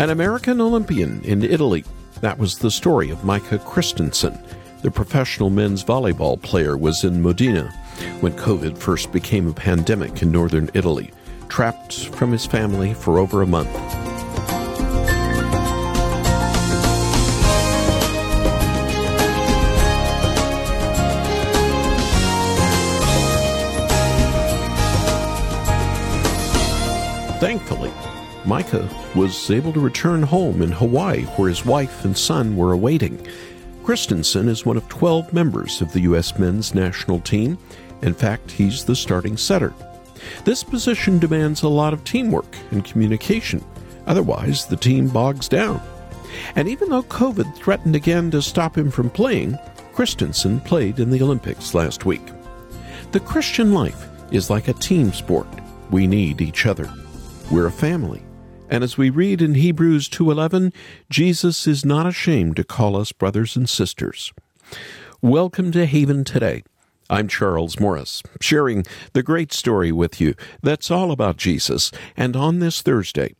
An American Olympian in Italy. That was the story of Micah Christenson. The professional men's volleyball player was in Modena when COVID first became a pandemic in northern Italy, trapped from his family for over a month. Micah was able to return home in Hawaii, where his wife and son were awaiting. Christenson is one of 12 members of the U.S. men's national team. In fact, he's the starting setter. This position demands a lot of teamwork and communication, otherwise, the team bogs down. And even though COVID threatened again to stop him from playing, Christenson played in the Olympics last week. The Christian life is like a team sport. We need each other. We're a family. And as we read in Hebrews 2:11, Jesus is not ashamed to call us brothers and sisters. Welcome to Haven today. I'm Charles Morris, sharing the great story with you that's all about Jesus. And on this Thursday,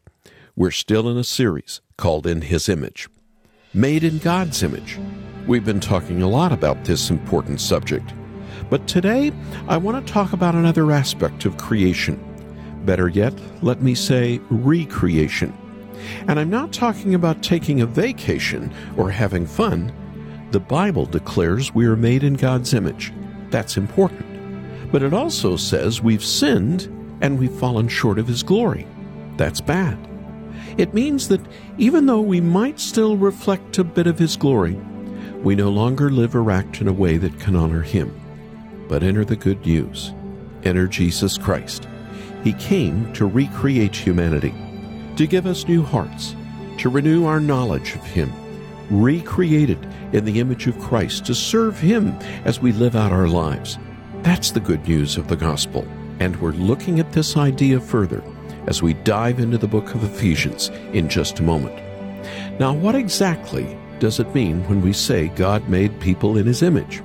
we're still in a series called In His Image. Made in God's image. We've been talking a lot about this important subject. But today, I want to talk about another aspect of creation Better yet, let me say recreation. And I'm not talking about taking a vacation or having fun. The Bible declares we are made in God's image. That's important. But it also says we've sinned and we've fallen short of His glory. That's bad. It means that even though we might still reflect a bit of His glory, we no longer live or act in a way that can honor Him. But enter the good news. Enter Jesus Christ. He came to recreate humanity, to give us new hearts, to renew our knowledge of Him, recreated in the image of Christ, to serve Him as we live out our lives. That's the good news of the gospel. And we're looking at this idea further as we dive into the book of Ephesians in just a moment. Now, what exactly does it mean when we say God made people in His image?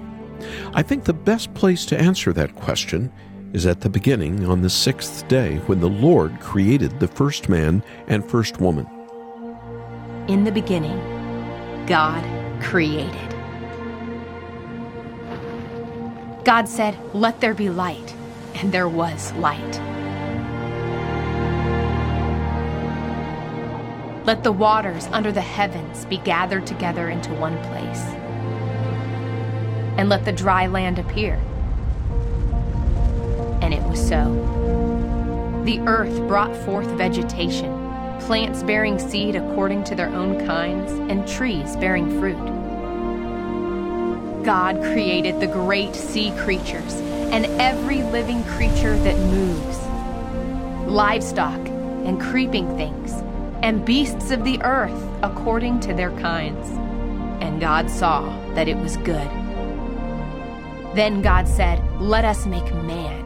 I think the best place to answer that question is at the beginning on the sixth day when the Lord created the first man and first woman. In the beginning, God created. God said, Let there be light, and there was light. Let the waters under the heavens be gathered together into one place, and let the dry land appear so. The earth brought forth vegetation, plants bearing seed according to their own kinds, and trees bearing fruit. God created the great sea creatures and every living creature that moves, livestock and creeping things, and beasts of the earth according to their kinds. And God saw that it was good. Then God said, Let us make man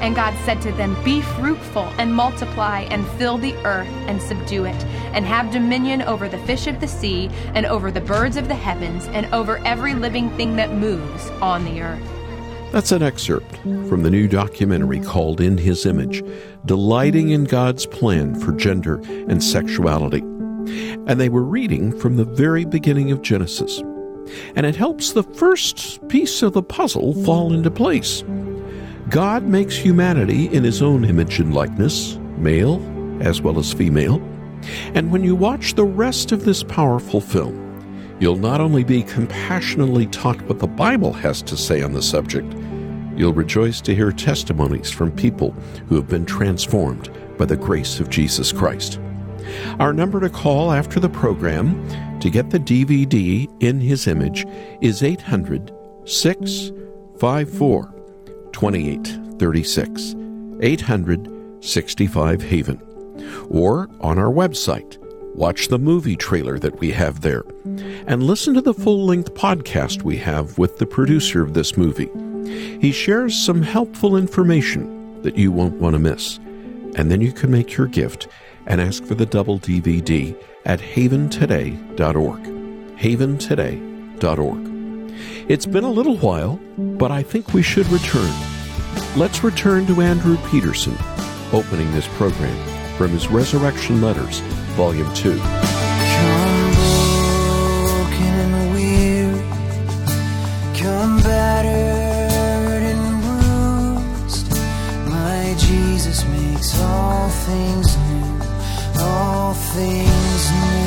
And God said to them, Be fruitful and multiply and fill the earth and subdue it, and have dominion over the fish of the sea, and over the birds of the heavens, and over every living thing that moves on the earth. That's an excerpt from the new documentary called In His Image, delighting in God's plan for gender and sexuality. And they were reading from the very beginning of Genesis. And it helps the first piece of the puzzle fall into place. God makes humanity in his own image and likeness, male as well as female. And when you watch the rest of this powerful film, you'll not only be compassionately taught what the Bible has to say on the subject, you'll rejoice to hear testimonies from people who have been transformed by the grace of Jesus Christ. Our number to call after the program to get the DVD in His image is 800 654 2836, 800 65 Haven, or on our website, watch the movie trailer that we have there, and listen to the full length podcast we have with the producer of this movie. He shares some helpful information that you won't want to miss. And then you can make your gift and ask for the double DVD at haventoday.org. Haventoday.org. It's been a little while, but I think we should return. Let's return to Andrew Peterson, opening this program from his Resurrection Letters, Volume 2. Come broken and weary, come battered and bruised. My Jesus makes all things new, all things new.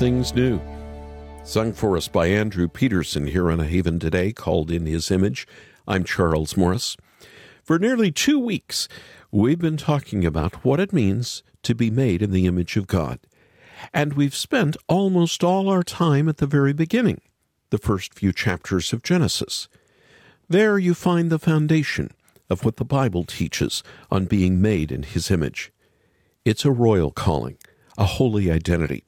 Things New. Sung for us by Andrew Peterson here on A Haven Today, called In His Image. I'm Charles Morris. For nearly two weeks, we've been talking about what it means to be made in the image of God. And we've spent almost all our time at the very beginning, the first few chapters of Genesis. There you find the foundation of what the Bible teaches on being made in His image. It's a royal calling, a holy identity.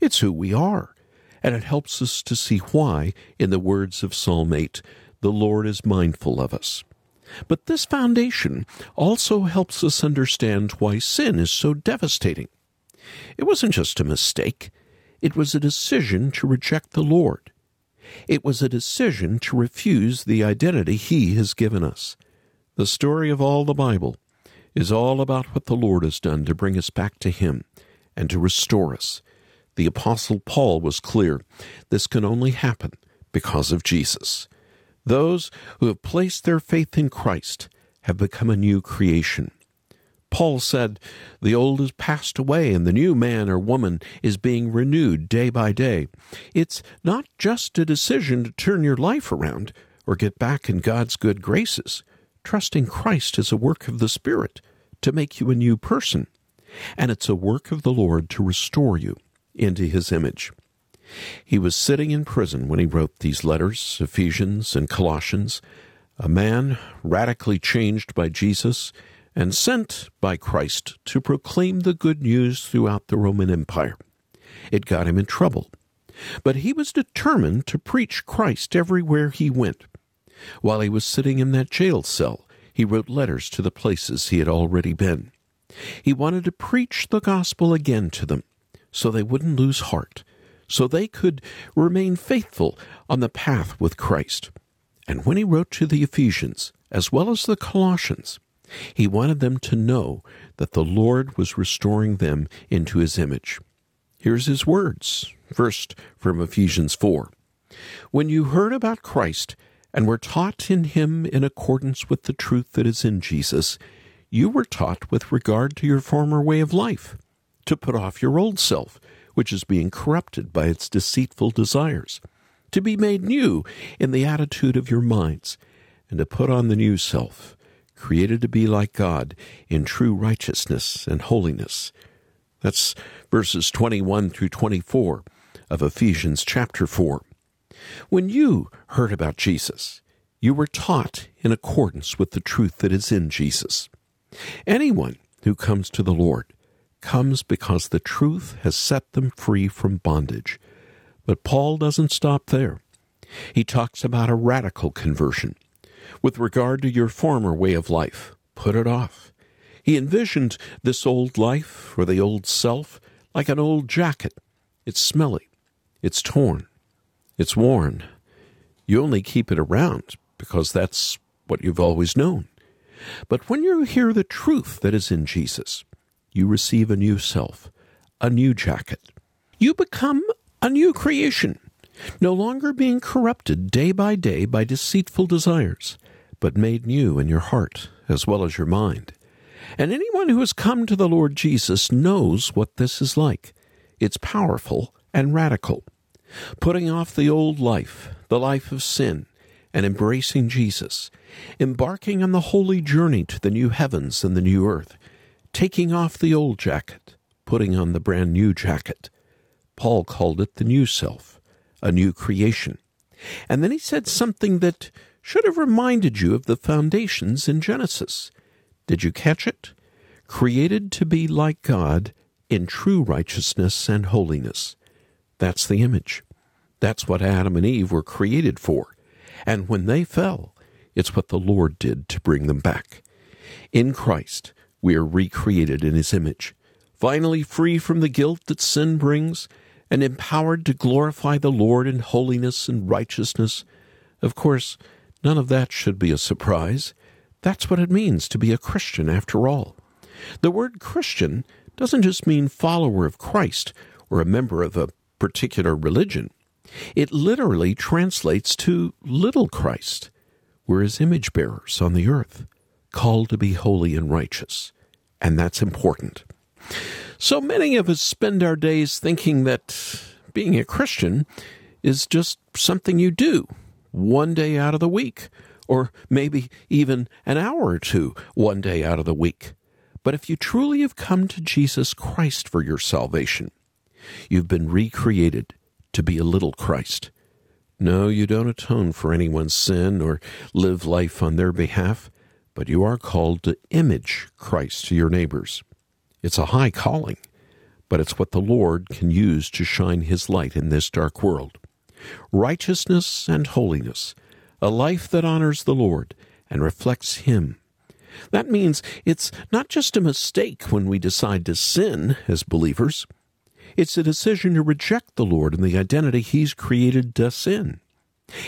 It's who we are, and it helps us to see why, in the words of Psalm 8, the Lord is mindful of us. But this foundation also helps us understand why sin is so devastating. It wasn't just a mistake, it was a decision to reject the Lord. It was a decision to refuse the identity He has given us. The story of all the Bible is all about what the Lord has done to bring us back to Him and to restore us. The Apostle Paul was clear this can only happen because of Jesus. Those who have placed their faith in Christ have become a new creation. Paul said, The old has passed away and the new man or woman is being renewed day by day. It's not just a decision to turn your life around or get back in God's good graces. Trusting Christ is a work of the Spirit to make you a new person, and it's a work of the Lord to restore you into His image. He was sitting in prison when he wrote these letters, Ephesians and Colossians, a man radically changed by Jesus and sent by Christ to proclaim the good news throughout the Roman Empire. It got him in trouble, but he was determined to preach Christ everywhere he went. While he was sitting in that jail cell, he wrote letters to the places he had already been. He wanted to preach the gospel again to them so they wouldn't lose heart, so they could remain faithful on the path with Christ. And when he wrote to the Ephesians, as well as the Colossians, he wanted them to know that the Lord was restoring them into his image. Here's his words, first from Ephesians 4. When you heard about Christ and were taught in him in accordance with the truth that is in Jesus, you were taught with regard to your former way of life, to put off your old self, which is being corrupted by its deceitful desires to be made new in the attitude of your minds, and to put on the new self, created to be like God in true righteousness and holiness. That's verses 21 through 24 of Ephesians chapter 4. When you heard about Jesus, you were taught in accordance with the truth that is in Jesus. Anyone who comes to the Lord comes because the truth has set them free from bondage. But Paul doesn't stop there. He talks about a radical conversion. With regard to your former way of life, put it off. He envisioned this old life, or the old self, like an old jacket. It's smelly, it's torn, it's worn. You only keep it around because that's what you've always known. But when you hear the truth that is in Jesus, you receive a new self, a new jacket. You become a new creation, no longer being corrupted day by day by deceitful desires, but made new in your heart as well as your mind. And anyone who has come to the Lord Jesus knows what this is like. It's powerful and radical. Putting off the old life, the life of sin, and embracing Jesus, embarking on the holy journey to the new heavens and the new earth, taking off the old jacket, putting on the brand new jacket, Paul called it the new self, a new creation. And then he said something that should have reminded you of the foundations in Genesis. Did you catch it? Created to be like God in true righteousness and holiness. That's the image. That's what Adam and Eve were created for. And when they fell, it's what the Lord did to bring them back. In Christ, we are recreated in His image, finally free from the guilt that sin brings and empowered to glorify the Lord in holiness and righteousness. Of course, none of that should be a surprise. That's what it means to be a Christian, after all. The word Christian doesn't just mean follower of Christ or a member of a particular religion. It literally translates to little Christ. We're his image bearers on the earth, called to be holy and righteous. And that's important. So many of us spend our days thinking that being a Christian is just something you do one day out of the week, or maybe even an hour or two one day out of the week. But if you truly have come to Jesus Christ for your salvation, you've been recreated to be a little Christ. No, you don't atone for anyone's sin or live life on their behalf, but you are called to image Christ to your neighbors. It's a high calling, but it's what the Lord can use to shine His light in this dark world. Righteousness and holiness, a life that honors the Lord and reflects Him. That means it's not just a mistake when we decide to sin as believers. It's a decision to reject the Lord and the identity He's created us in.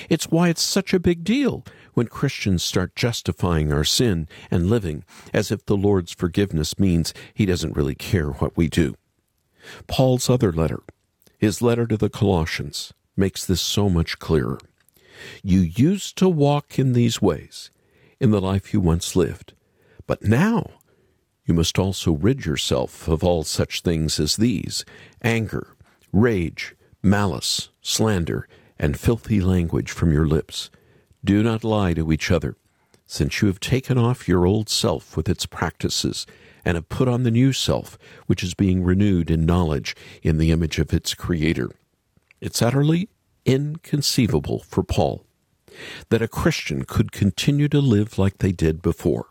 It's why it's such a big deal when Christians start justifying our sin and living as if the Lord's forgiveness means he doesn't really care what we do. Paul's other letter, his letter to the Colossians, makes this so much clearer. You used to walk in these ways in the life you once lived, but now you must also rid yourself of all such things as these anger, rage, malice, slander, and filthy language from your lips. Do not lie to each other, since you have taken off your old self with its practices, and have put on the new self, which is being renewed in knowledge in the image of its Creator. It's utterly inconceivable for Paul that a Christian could continue to live like they did before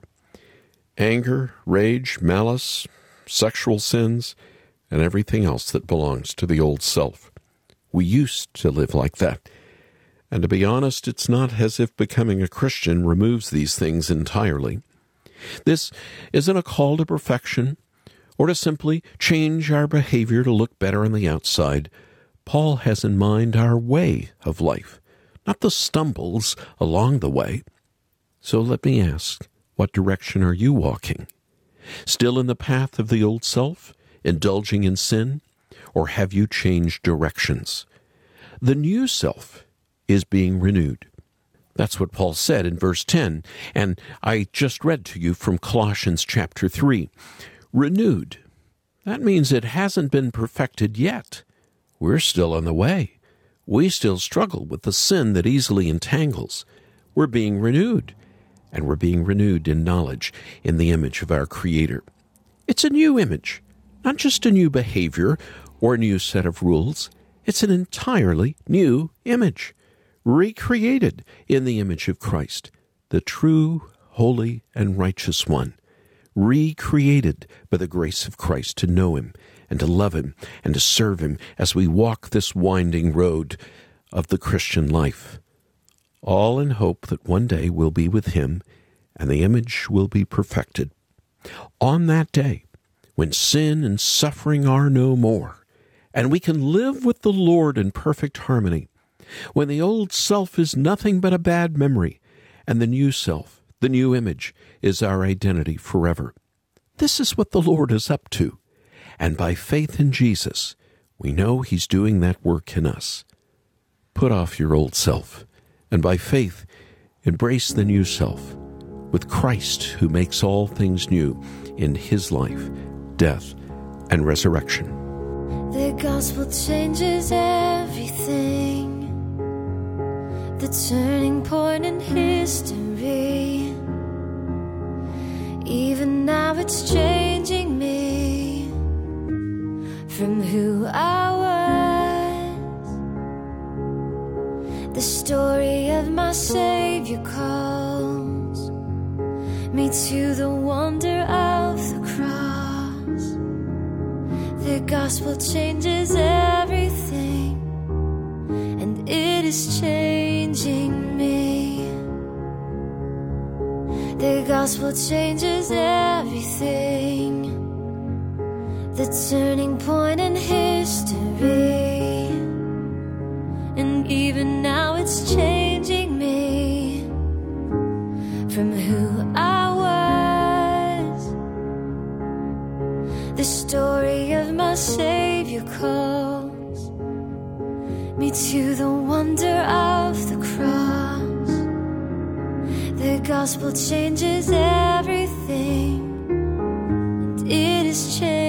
anger, rage, malice, sexual sins, and everything else that belongs to the old self. We used to live like that. And to be honest, it's not as if becoming a Christian removes these things entirely. This isn't a call to perfection or to simply change our behavior to look better on the outside. Paul has in mind our way of life, not the stumbles along the way. So let me ask what direction are you walking? Still in the path of the old self, indulging in sin? Or have you changed directions? The new self is being renewed. That's what Paul said in verse 10, and I just read to you from Colossians chapter 3. Renewed. That means it hasn't been perfected yet. We're still on the way. We still struggle with the sin that easily entangles. We're being renewed and we're being renewed in knowledge in the image of our Creator. It's a new image, not just a new behavior or new set of rules. It's an entirely new image, recreated in the image of Christ, the true, holy, and righteous one, recreated by the grace of Christ to know Him and to love Him and to serve Him as we walk this winding road of the Christian life all in hope that one day we'll be with him and the image will be perfected. On that day, when sin and suffering are no more, and we can live with the Lord in perfect harmony, when the old self is nothing but a bad memory, and the new self, the new image, is our identity forever. This is what the Lord is up to, and by faith in Jesus, we know He's doing that work in us. Put off your old self and by faith embrace the new self with Christ who makes all things new in his life, death, and resurrection. The gospel changes everything. The turning point in history. Even now it's changing me from who I was. The story of my Savior calls me to the gospel changes everything, and it is changing me. The gospel changes everything, the turning point in history. Savior calls me to the wonder of the cross. The gospel changes everything, and it is changing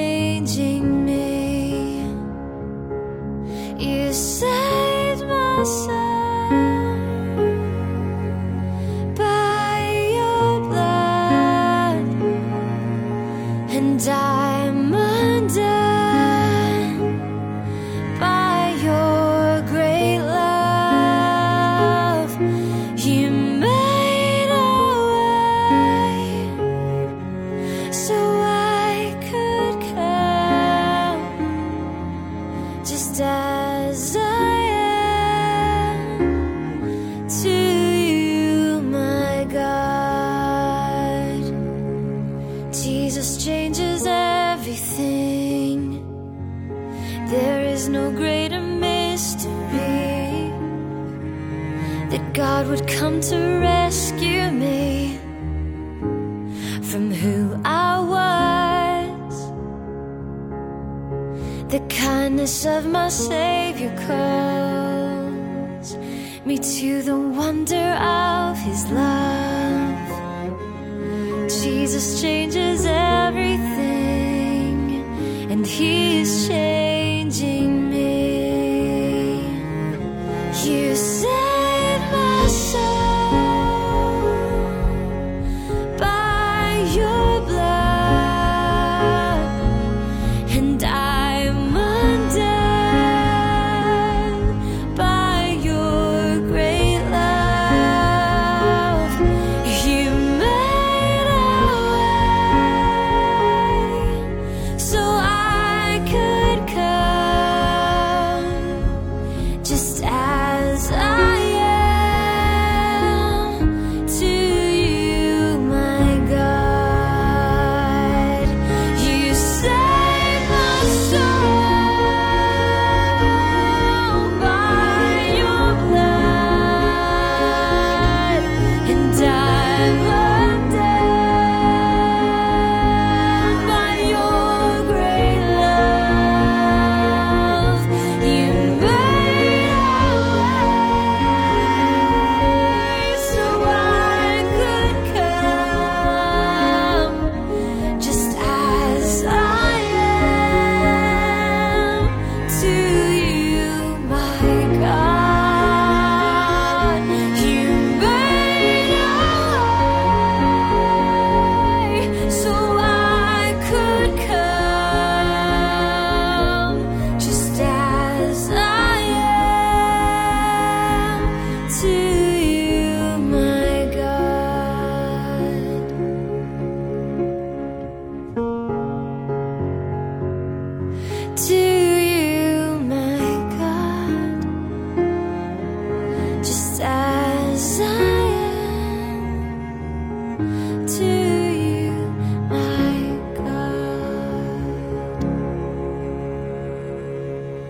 God would come to rescue me from who I was. The kindness of my Savior calls me to the wonder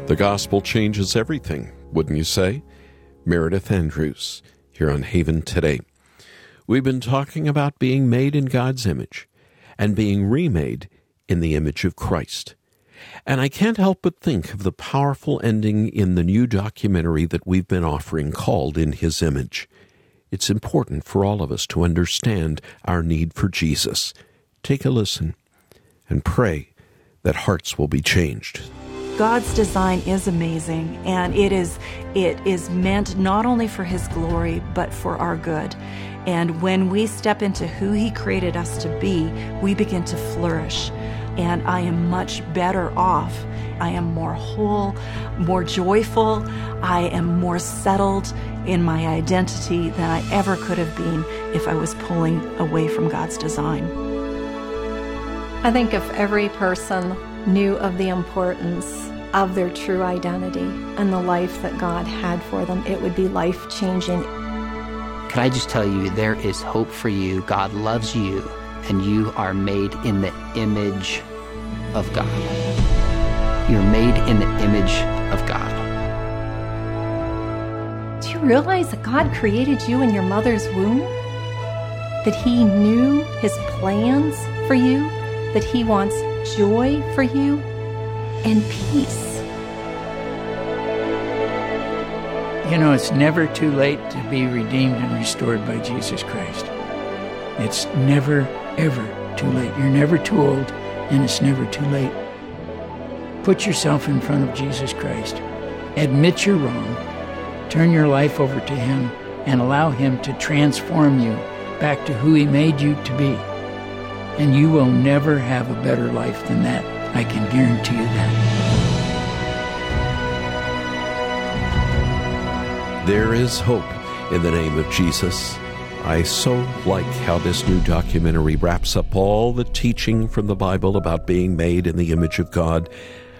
The gospel changes everything, wouldn't you say? Meredith Andrews, here on Haven today. We've been talking about being made in God's image and being remade in the image of Christ. And I can't help but think of the powerful ending in the new documentary that we've been offering called In His Image. It's important for all of us to understand our need for Jesus. Take a listen and pray that hearts will be changed. God's design is amazing and it is it is meant not only for his glory but for our good. And when we step into who he created us to be, we begin to flourish. And I am much better off. I am more whole, more joyful. I am more settled in my identity than I ever could have been if I was pulling away from God's design. I think if every person knew of the importance of their true identity and the life that God had for them, it would be life changing. Could I just tell you, there is hope for you. God loves you, and you are made in the image of God. You're made in the image of God. Do you realize that God created you in your mother's womb? That He knew His plans for you? That He wants joy for you and peace? You know, it's never too late to be redeemed and restored by Jesus Christ. It's never, ever too late. You're never too old, and it's never too late. Put yourself in front of Jesus Christ. Admit you're wrong. Turn your life over to Him and allow Him to transform you back to who He made you to be. And you will never have a better life than that. I can guarantee you that. There is hope in the name of Jesus. I so like how this new documentary wraps up all the teaching from the Bible about being made in the image of God,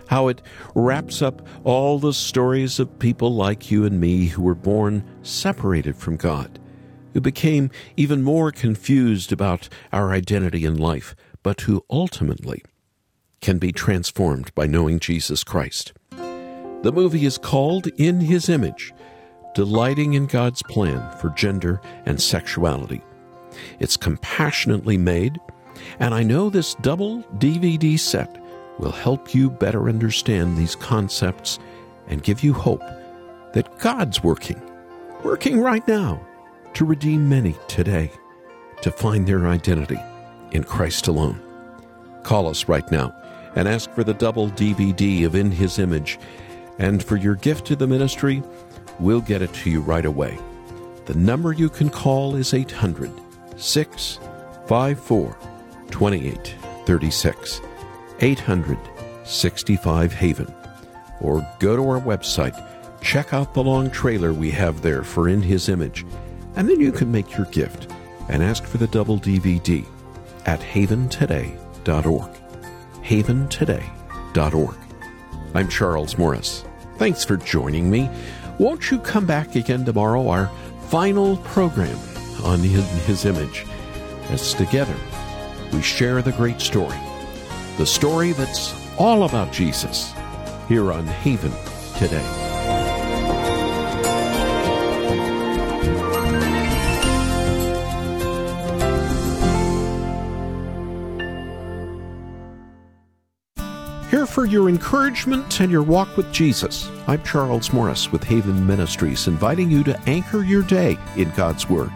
how it wraps up all the stories of people like you and me who were born separated from God, who became even more confused about our identity in life, but who ultimately can be transformed by knowing Jesus Christ. The movie is called In His Image delighting in God's plan for gender and sexuality. It's compassionately made, and I know this double DVD set will help you better understand these concepts and give you hope that God's working, working right now to redeem many today, to find their identity in Christ alone. Call us right now and ask for the double DVD of In His Image. And for your gift to the ministry, we'll get it to you right away. The number you can call is 800 654 2836. 800 65 Haven. Or go to our website, check out the long trailer we have there for In His Image, and then you can make your gift and ask for the double DVD at haventoday.org. Haventoday.org. I'm Charles Morris. Thanks for joining me. Won't you come back again tomorrow, our final program on In His Image, as together we share the great story, the story that's all about Jesus, here on Haven today. For your encouragement and your walk with Jesus. I'm Charles Morris with Haven Ministries, inviting you to anchor your day in God's Word.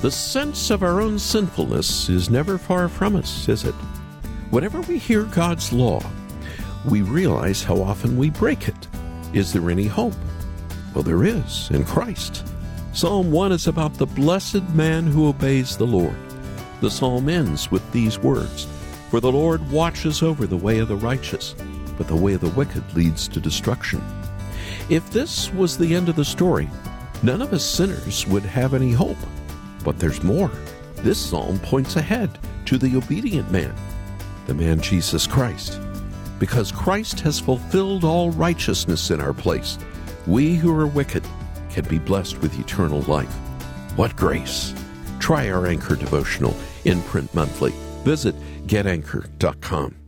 The sense of our own sinfulness is never far from us, is it? Whenever we hear God's law, we realize how often we break it. Is there any hope? Well, there is in Christ. Psalm 1 is about the blessed man who obeys the Lord. The psalm ends with these words For the Lord watches over the way of the righteous, but the way of the wicked leads to destruction. If this was the end of the story, none of us sinners would have any hope. But there's more. This psalm points ahead to the obedient man, the man Jesus Christ. Because Christ has fulfilled all righteousness in our place, we who are wicked can be blessed with eternal life. What grace! Try our Anchor devotional in print monthly. Visit getanchor.com.